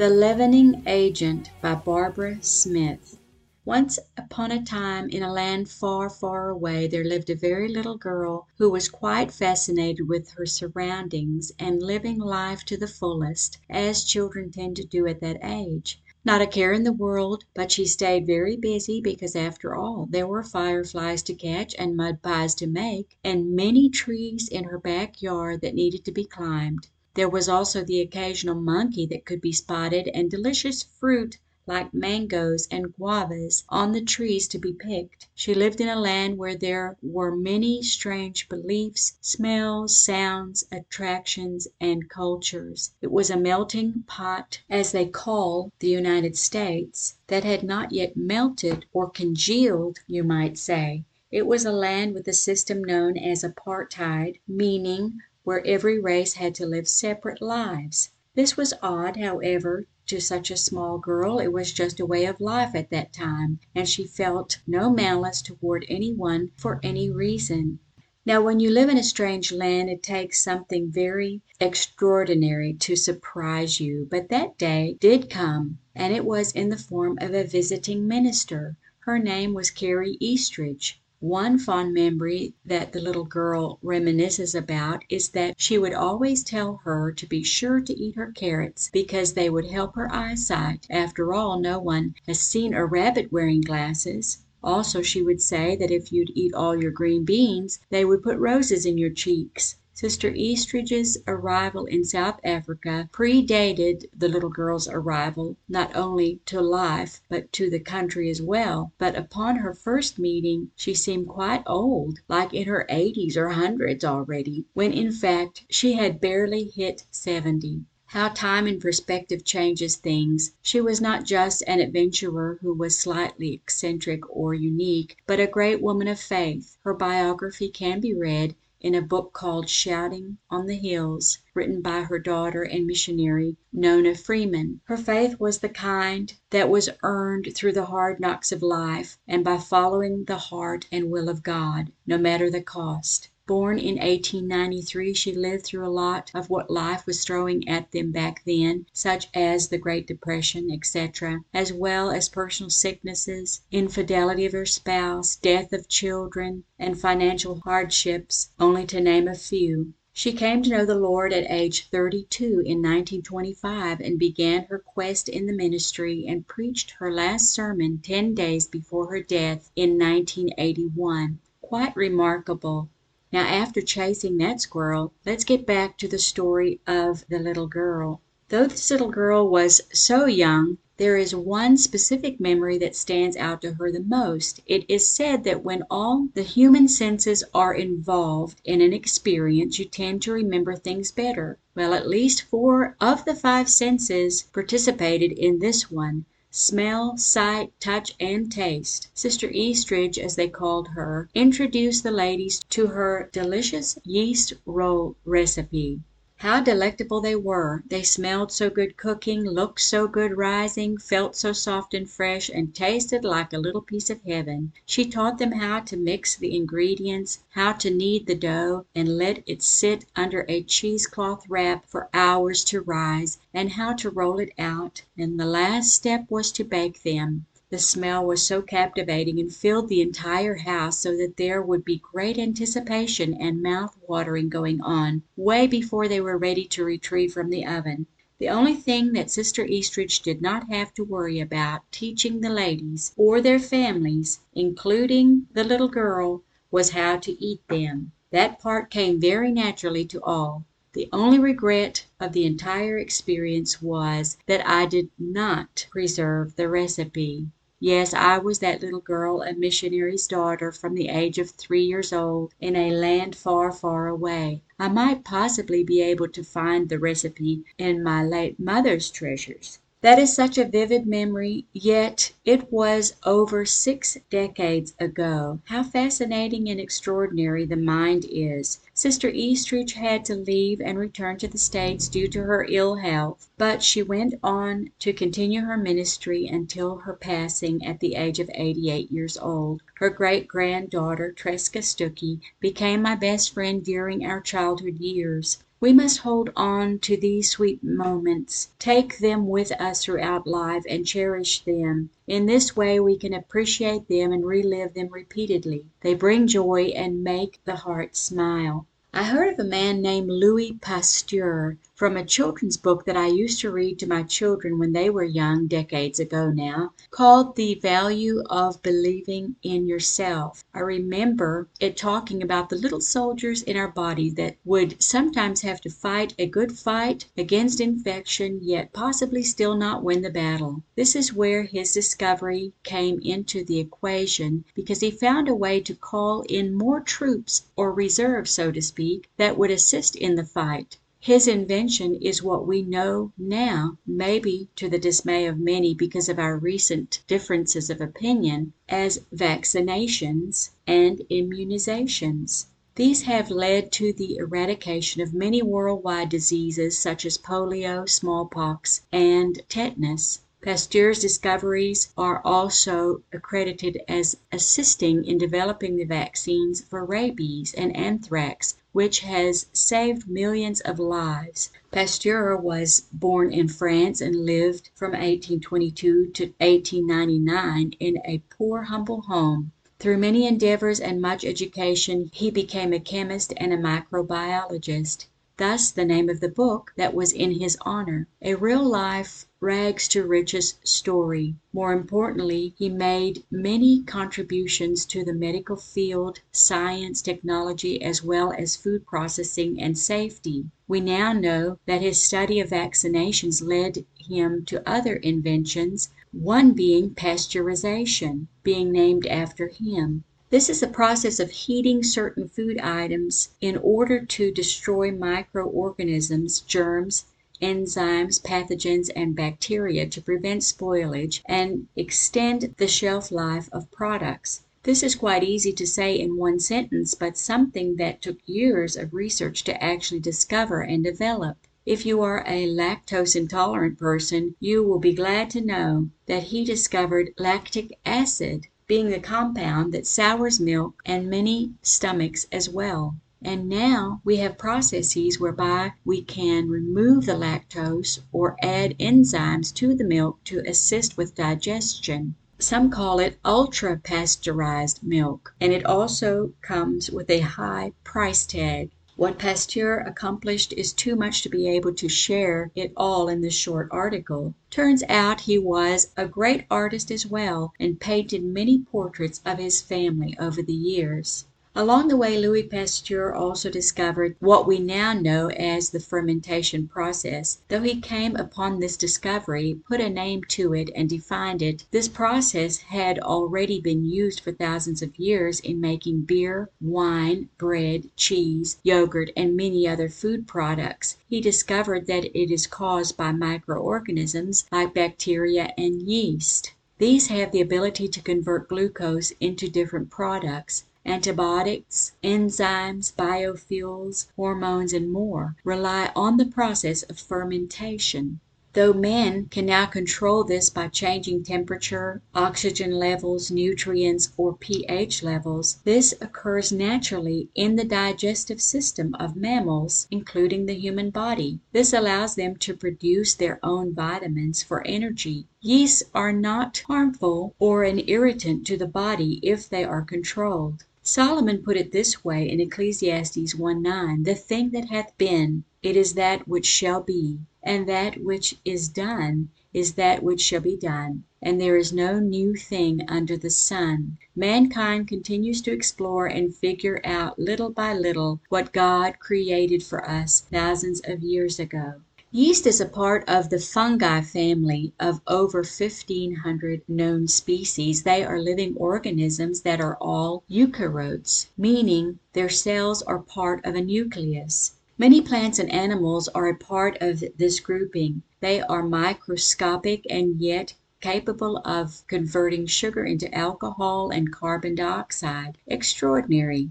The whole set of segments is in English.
The Leavening Agent by Barbara Smith. Once upon a time, in a land far, far away, there lived a very little girl who was quite fascinated with her surroundings and living life to the fullest, as children tend to do at that age. Not a care in the world, but she stayed very busy because after all there were fireflies to catch and mud pies to make, and many trees in her back yard that needed to be climbed. There was also the occasional monkey that could be spotted and delicious fruit like mangoes and guavas on the trees to be picked. She lived in a land where there were many strange beliefs, smells, sounds, attractions, and cultures. It was a melting pot, as they call the United States, that had not yet melted or congealed, you might say. It was a land with a system known as apartheid, meaning where every race had to live separate lives. This was odd, however, to such a small girl. It was just a way of life at that time, and she felt no malice toward any one for any reason. Now, when you live in a strange land, it takes something very extraordinary to surprise you. But that day did come, and it was in the form of a visiting minister. Her name was Carrie Eastridge. One fond memory that the little girl reminisces about is that she would always tell her to be sure to eat her carrots because they would help her eyesight. After all, no one has seen a rabbit wearing glasses. Also, she would say that if you'd eat all your green beans, they would put roses in your cheeks. Sister Eastridge's arrival in South Africa predated the little girl's arrival, not only to life, but to the country as well, but upon her first meeting she seemed quite old, like in her eighties or hundreds already, when in fact she had barely hit seventy. How time and perspective changes things. She was not just an adventurer who was slightly eccentric or unique, but a great woman of faith. Her biography can be read in a book called Shouting on the Hills, written by her daughter and missionary, Nona Freeman. Her faith was the kind that was earned through the hard knocks of life, and by following the heart and will of God, no matter the cost. Born in 1893, she lived through a lot of what life was throwing at them back then, such as the Great Depression, etc., as well as personal sicknesses, infidelity of her spouse, death of children, and financial hardships, only to name a few. She came to know the Lord at age 32 in 1925 and began her quest in the ministry and preached her last sermon ten days before her death in 1981. Quite remarkable. Now after chasing that squirrel, let's get back to the story of the little girl. Though this little girl was so young, there is one specific memory that stands out to her the most. It is said that when all the human senses are involved in an experience you tend to remember things better. Well, at least four of the five senses participated in this one smell, sight, touch, and taste. Sister Eastridge, as they called her, introduced the ladies to her delicious yeast roll recipe. How delectable they were! They smelled so good cooking, looked so good rising, felt so soft and fresh, and tasted like a little piece of heaven. She taught them how to mix the ingredients, how to knead the dough and let it sit under a cheesecloth wrap for hours to rise, and how to roll it out, and the last step was to bake them. The smell was so captivating and filled the entire house so that there would be great anticipation and mouth watering going on, way before they were ready to retrieve from the oven. The only thing that Sister Eastridge did not have to worry about teaching the ladies, or their families, including the little girl, was how to eat them. That part came very naturally to all. The only regret of the entire experience was, that I did not preserve the recipe. Yes, I was that little girl, a missionary's daughter from the age of three years old, in a land far, far away. I might possibly be able to find the recipe in my late mother's treasures. That is such a vivid memory, yet it was over six decades ago. How fascinating and extraordinary the mind is! Sister Eastridge had to leave and return to the States due to her ill health, but she went on to continue her ministry until her passing at the age of eighty eight years old. Her great granddaughter, Tresca Stuckey, became my best friend during our childhood years. We must hold on to these sweet moments, take them with us throughout life, and cherish them. In this way we can appreciate them and relive them repeatedly. They bring joy and make the heart smile. I heard of a man named Louis Pasteur from a children's book that I used to read to my children when they were young, decades ago now, called The Value of Believing in Yourself. I remember it talking about the little soldiers in our body that would sometimes have to fight a good fight against infection, yet possibly still not win the battle. This is where his discovery came into the equation, because he found a way to call in more troops, or reserve, so to speak, that would assist in the fight. His invention is what we know now, maybe to the dismay of many because of our recent differences of opinion, as vaccinations and immunizations. These have led to the eradication of many worldwide diseases such as polio, smallpox, and tetanus. Pasteur's discoveries are also accredited as assisting in developing the vaccines for rabies and anthrax which has saved millions of lives. Pasteur was born in France and lived from 1822 to 1899 in a poor humble home. Through many endeavors and much education he became a chemist and a microbiologist. Thus the name of the book that was in his honor. A real life rags to riches story. More importantly, he made many contributions to the medical field, science, technology, as well as food processing and safety. We now know that his study of vaccinations led him to other inventions, one being pasteurization, being named after him. This is the process of heating certain food items in order to destroy microorganisms, germs, enzymes, pathogens, and bacteria to prevent spoilage and extend the shelf life of products. This is quite easy to say in one sentence, but something that took years of research to actually discover and develop. If you are a lactose intolerant person, you will be glad to know that he discovered lactic acid being the compound that sours milk and many stomachs as well. And now we have processes whereby we can remove the lactose or add enzymes to the milk to assist with digestion. Some call it ultra pasteurized milk, and it also comes with a high price tag. What Pasteur accomplished is too much to be able to share it all in this short article. Turns out he was a great artist as well, and painted many portraits of his family over the years. Along the way Louis Pasteur also discovered what we now know as the fermentation process. Though he came upon this discovery, put a name to it, and defined it, this process had already been used for thousands of years in making beer, wine, bread, cheese, yogurt, and many other food products. He discovered that it is caused by microorganisms like bacteria and yeast. These have the ability to convert glucose into different products. Antibiotics, enzymes, biofuels, hormones, and more rely on the process of fermentation. Though man can now control this by changing temperature, oxygen levels, nutrients, or pH levels, this occurs naturally in the digestive system of mammals, including the human body. This allows them to produce their own vitamins for energy. Yeasts are not harmful or an irritant to the body if they are controlled. Solomon put it this way in Ecclesiastes 1:9, The thing that hath been, it is that which shall be. and that which is done is that which shall be done, and there is no new thing under the sun. Mankind continues to explore and figure out little by little what God created for us thousands of years ago. Yeast is a part of the Fungi family of over 1,500 known species. They are living organisms that are all eukaryotes, meaning their cells are part of a nucleus. Many plants and animals are a part of this grouping. They are microscopic and yet capable of converting sugar into alcohol and carbon dioxide. Extraordinary!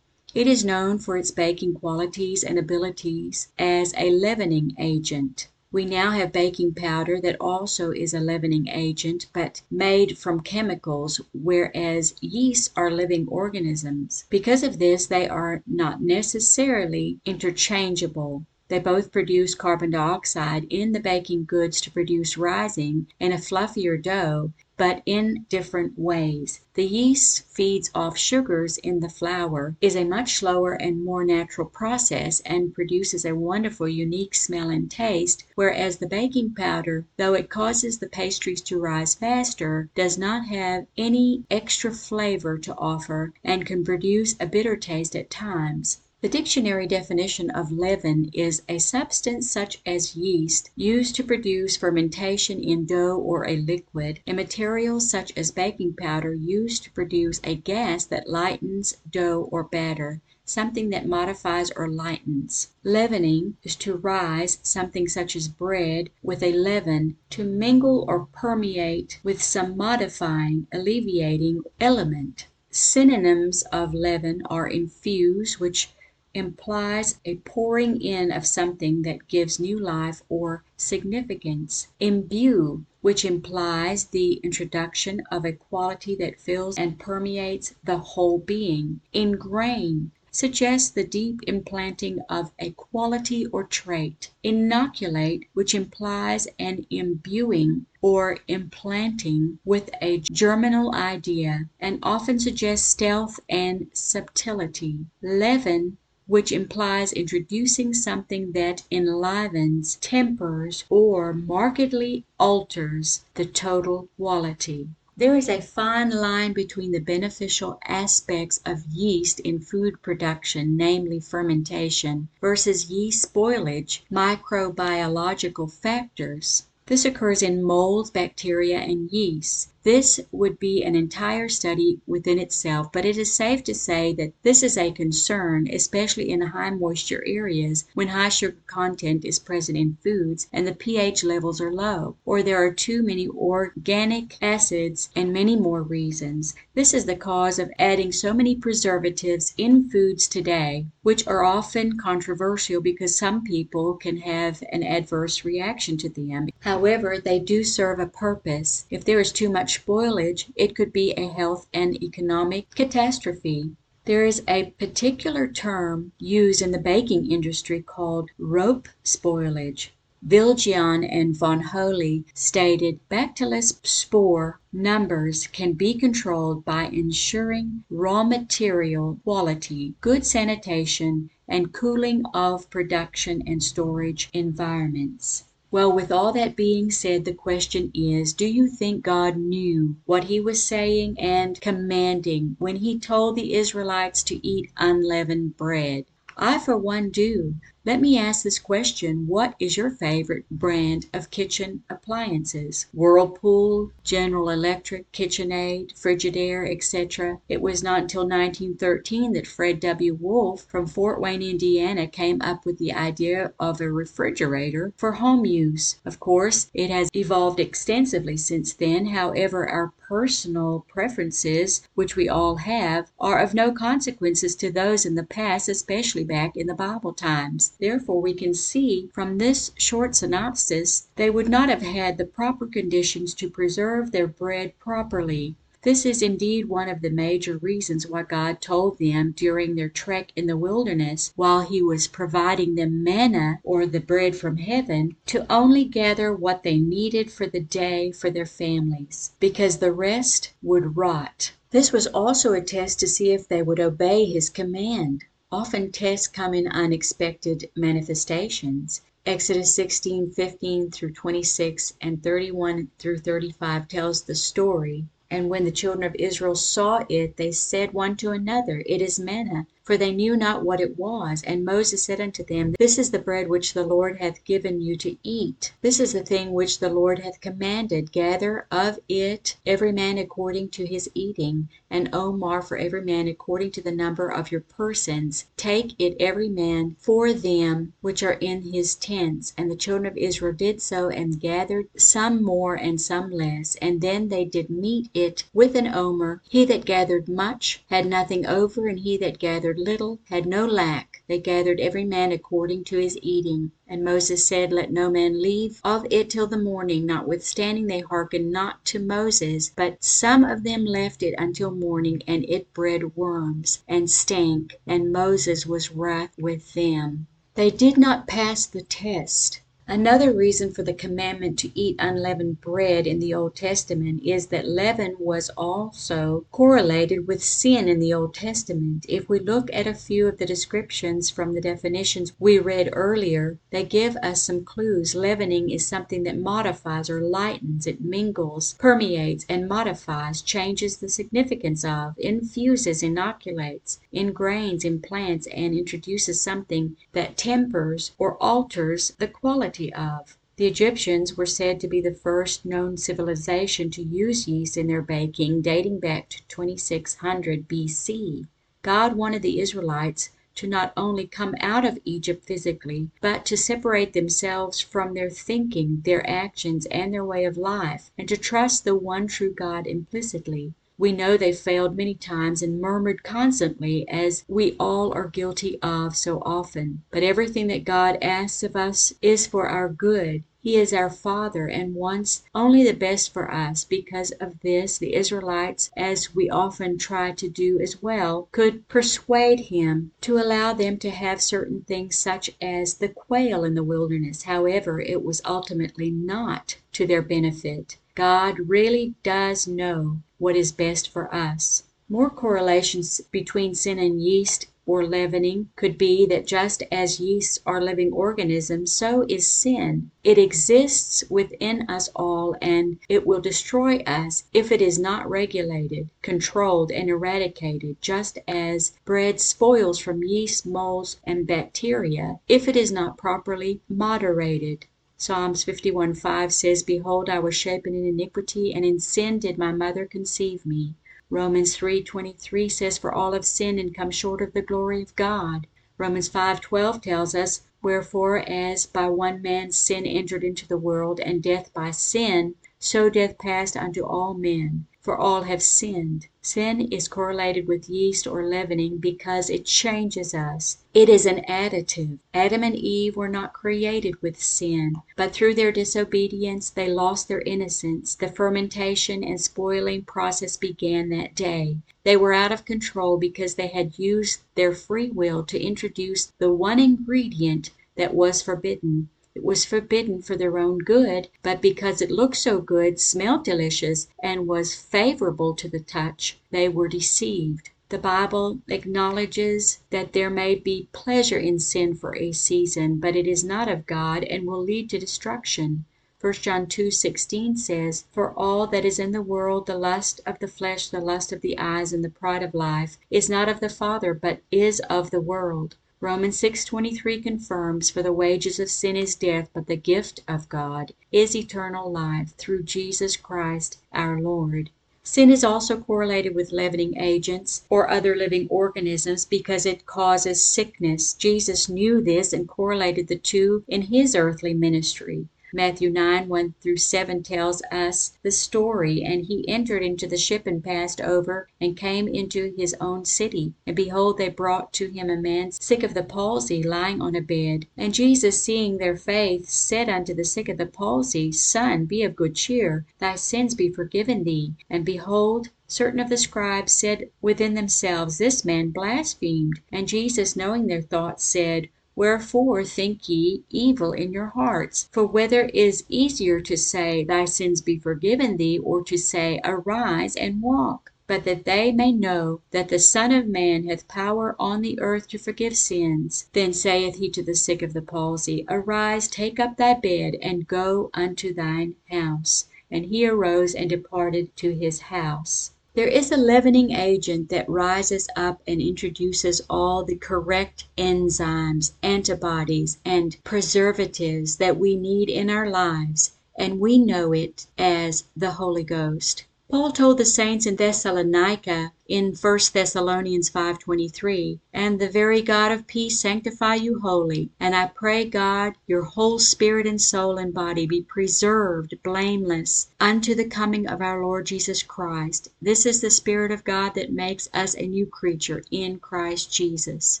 It is known for its baking qualities and abilities as a leavening agent. We now have baking powder that also is a leavening agent, but made from chemicals, whereas yeasts are living organisms. Because of this they are not necessarily interchangeable. They both produce carbon dioxide in the baking goods to produce rising and a fluffier dough, but in different ways. The yeast feeds off sugars in the flour, is a much slower and more natural process, and produces a wonderful unique smell and taste, whereas the baking powder, though it causes the pastries to rise faster, does not have any extra flavor to offer, and can produce a bitter taste at times. The dictionary definition of leaven is "a substance such as yeast, used to produce fermentation in dough or a liquid; a material such as baking powder used to produce a gas that lightens dough or batter; something that modifies or lightens. Leavening is to rise something such as bread with a leaven, to mingle or permeate with some modifying, alleviating element. Synonyms of leaven are infuse, which implies a pouring in of something that gives new life or significance; imbue, which implies the introduction of a quality that fills and permeates the whole being; ingrain suggests the deep implanting of a quality or trait; inoculate, which implies an imbuing or implanting with a germinal idea, and often suggests stealth and subtlety; leaven which implies introducing something that enlivens, tempers, or markedly alters the total quality. There is a fine line between the beneficial aspects of yeast in food production, namely fermentation, versus yeast spoilage, microbiological factors. This occurs in molds, bacteria, and yeasts. This would be an entire study within itself, but it is safe to say that this is a concern, especially in high moisture areas, when high sugar content is present in foods and the pH levels are low, or there are too many organic acids, and many more reasons. This is the cause of adding so many preservatives in foods today, which are often controversial because some people can have an adverse reaction to them. However, they do serve a purpose. If there is too much spoilage, it could be a health and economic catastrophe. There is a particular term used in the baking industry called rope spoilage. Viljoen and von Holy stated Bacillus spore numbers can be controlled by ensuring raw material quality, good sanitation, and cooling of production and storage environments. Well, with all that being said, the question is, do you think God knew what he was saying and commanding when he told the Israelites to eat unleavened bread? I for one do. Let me ask this question: What is your favorite brand of kitchen appliances? Whirlpool, General Electric, KitchenAid, Frigidaire, etc. It was not until 1913 that Fred W. Wolf, from Fort Wayne, Indiana, came up with the idea of a refrigerator for home use. Of course, it has evolved extensively since then, however our personal preferences, which we all have, are of no consequence to those in the past, especially back in the Bible times. Therefore we can see from this short synopsis they would not have had the proper conditions to preserve their bread properly. This is indeed one of the major reasons why God told them during their trek in the wilderness, while he was providing them manna or the bread from heaven, to only gather what they needed for the day for their families, because the rest would rot. This was also a test to see if they would obey his command. Often tests come in unexpected manifestations. Exodus 16, 15 through 26 and 31 through 35 tells the story. And when the children of Israel saw it, they said one to another, It is manna for they knew not what it was. And Moses said unto them, This is the bread which the Lord hath given you to eat. This is the thing which the Lord hath commanded. Gather of it every man according to his eating, an omer for every man according to the number of your persons. Take it every man for them which are in his tents. And the children of Israel did so, and gathered some more and some less. And then they did mete it with an omer. He that gathered much had nothing over, and he that gathered little had no lack. They gathered every man according to his eating. And Moses said, Let no man leave of it till the morning. Notwithstanding they hearkened not to Moses, but some of them left it until morning, and it bred worms, and stank, and Moses was wroth with them. They did not pass the test. Another reason for the commandment to eat unleavened bread in the Old Testament is that leaven was also correlated with sin in the Old Testament. If we look at a few of the descriptions from the definitions we read earlier, they give us some clues. Leavening is something that modifies or lightens, it mingles, permeates, and modifies, changes the significance of, infuses, inoculates, ingrains in plants, and introduces something that tempers or alters the quality of. The Egyptians were said to be the first known civilization to use yeast in their baking, dating back to 2600 B.C. God wanted the Israelites to not only come out of Egypt physically, but to separate themselves from their thinking, their actions, and their way of life, and to trust the one true God implicitly. We know they failed many times and murmured constantly, as we all are guilty of so often. But everything that God asks of us is for our good. He is our Father, and wants only the best for us. Because of this the Israelites, as we often try to do as well, could persuade him to allow them to have certain things such as the quail in the wilderness. However, it was ultimately not to their benefit. God really does know what is best for us. More correlations between sin and yeast or leavening could be that just as yeasts are living organisms, so is sin. It exists within us all and it will destroy us if it is not regulated, controlled, and eradicated, just as bread spoils from yeast, molds, and bacteria if it is not properly moderated. Psalms 51 5 says, Behold, I was shapen in iniquity, and in sin did my mother conceive me. Romans 3:23 says, For all have sinned and come short of the glory of God. Romans 5:12 tells us, Wherefore as by one man sin entered into the world, and death by sin, so death passed unto all men for all have sinned. Sin is correlated with yeast or leavening because it changes us. It is an additive. Adam and Eve were not created with sin, but through their disobedience they lost their innocence. The fermentation and spoiling process began that day. They were out of control because they had used their free will to introduce the one ingredient that was forbidden. It was forbidden for their own good, but because it looked so good, smelled delicious, and was favorable to the touch, they were deceived. The Bible acknowledges that there may be pleasure in sin for a season, but it is not of God and will lead to destruction. 1 John 2:16 says, For all that is in the world, the lust of the flesh, the lust of the eyes, and the pride of life, is not of the Father, but is of the world. Romans 6:23 confirms, For the wages of sin is death, but the gift of God is eternal life through Jesus Christ our Lord. Sin is also correlated with leavening agents or other living organisms because it causes sickness. Jesus knew this and correlated the two in his earthly ministry. Matthew 9 1 through 7 tells us the story. And he entered into the ship and passed over, and came into his own city. And behold, they brought to him a man sick of the palsy, lying on a bed. And Jesus, seeing their faith, said unto the sick of the palsy, Son, be of good cheer: thy sins be forgiven thee. And behold, Certain of the scribes said within themselves, This man blasphemed. And Jesus, knowing their thoughts, said, Wherefore think ye evil in your hearts? For whether is easier to say, Thy sins be forgiven thee, or to say, Arise and walk? but that they may know that the Son of Man hath power on the earth to forgive sins. Then saith he to the sick of the palsy, Arise, take up thy bed, and go unto thine house. And he arose and departed to his house. There is a leavening agent that rises up and introduces all the correct enzymes, antibodies, and preservatives that we need in our lives, and we know it as the Holy Ghost. Paul told the saints in Thessalonica in 1 Thessalonians 5:23, "And the very God of peace sanctify you wholly, and I pray God your whole spirit and soul and body be preserved blameless unto the coming of our Lord Jesus Christ. This is the spirit of God that makes us a new creature in Christ Jesus."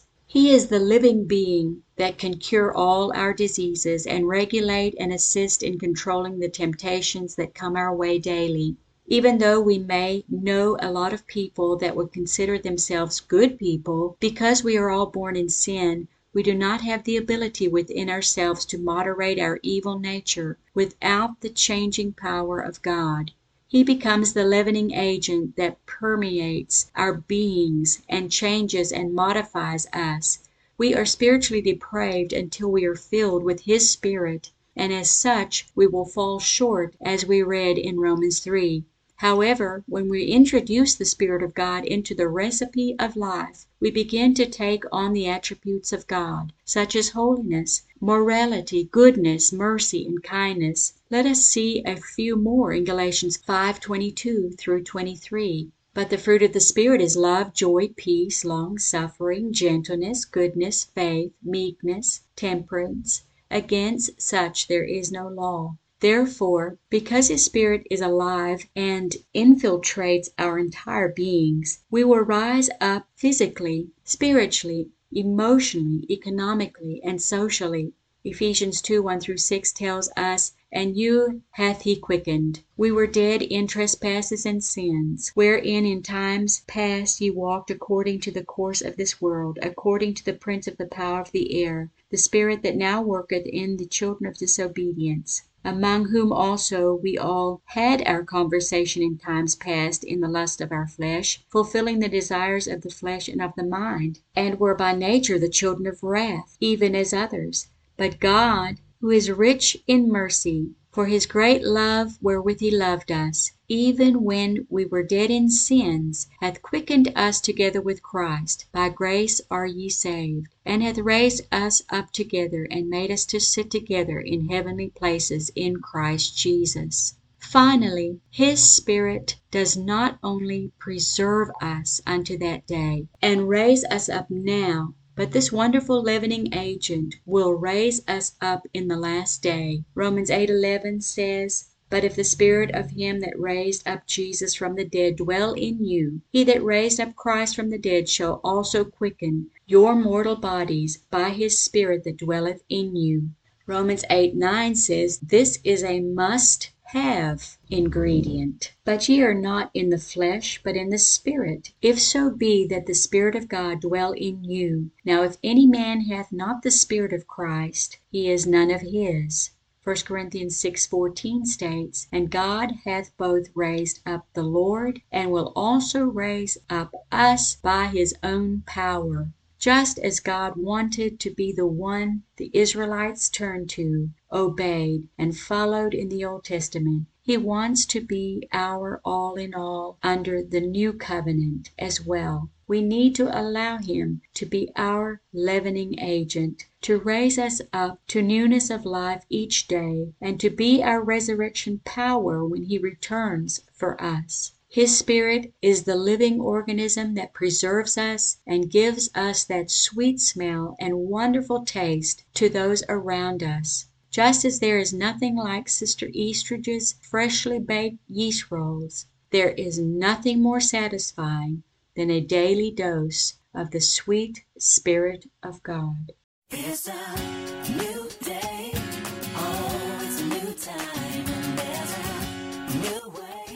He is the living being that can cure all our diseases and regulate and assist in controlling the temptations that come our way daily. Even though we may know a lot of people that would consider themselves good people, because we are all born in sin, we do not have the ability within ourselves to moderate our evil nature without the changing power of God. He becomes the leavening agent that permeates our beings and changes and modifies us. We are spiritually depraved until we are filled with His Spirit, and as such we will fall short as we read in Romans 3. However, when we introduce the Spirit of God into the recipe of life, we begin to take on the attributes of God, such as holiness, morality, goodness, mercy, and kindness. Let us see a few more in Galatians 5:22 through 23. But the fruit of the Spirit is love, joy, peace, long suffering, gentleness, goodness, faith, meekness, temperance. Against such there is no law. Therefore, because His Spirit is alive and infiltrates our entire beings, we will rise up physically, spiritually, emotionally, economically, and socially. Ephesians 2 1 through 6 tells us, And you hath he quickened. We were dead in trespasses and sins, wherein in times past ye walked according to the course of this world, according to the prince of the power of the air, the spirit that now worketh in the children of disobedience among whom also we all had our conversation in times past in the lust of our flesh, fulfilling the desires of the flesh and of the mind, and were by nature the children of wrath, even as others. But God, who is rich in mercy, for his great love wherewith he loved us, even when we were dead in sins, hath quickened us together with Christ: by grace are ye saved; and hath raised us up together, and made us to sit together in heavenly places in Christ Jesus. Finally, his Spirit does not only preserve us unto that day, and raise us up now, but this wonderful leavening agent will raise us up in the last day. Romans 8:11 says, But if the spirit of him that raised up Jesus from the dead dwell in you, he that raised up Christ from the dead shall also quicken your mortal bodies by his spirit that dwelleth in you. Romans 8:9 says, This is a must have ingredient. But ye are not in the flesh, but in the Spirit, if so be that the Spirit of God dwell in you. Now if any man hath not the Spirit of Christ, he is none of his. 1 Corinthians 6:14 states, And God hath both raised up the Lord, and will also raise up us by his own power. Just as God wanted to be the one the Israelites turned to, obeyed, and followed in the Old Testament, he wants to be our all in all under the New Covenant as well. We need to allow him to be our leavening agent, to raise us up to newness of life each day, and to be our resurrection power when he returns for us. His Spirit is the living organism that preserves us and gives us that sweet smell and wonderful taste to those around us. Just as there is nothing like Sister Eastridge's freshly baked yeast rolls, there is nothing more satisfying than a daily dose of the sweet Spirit of God.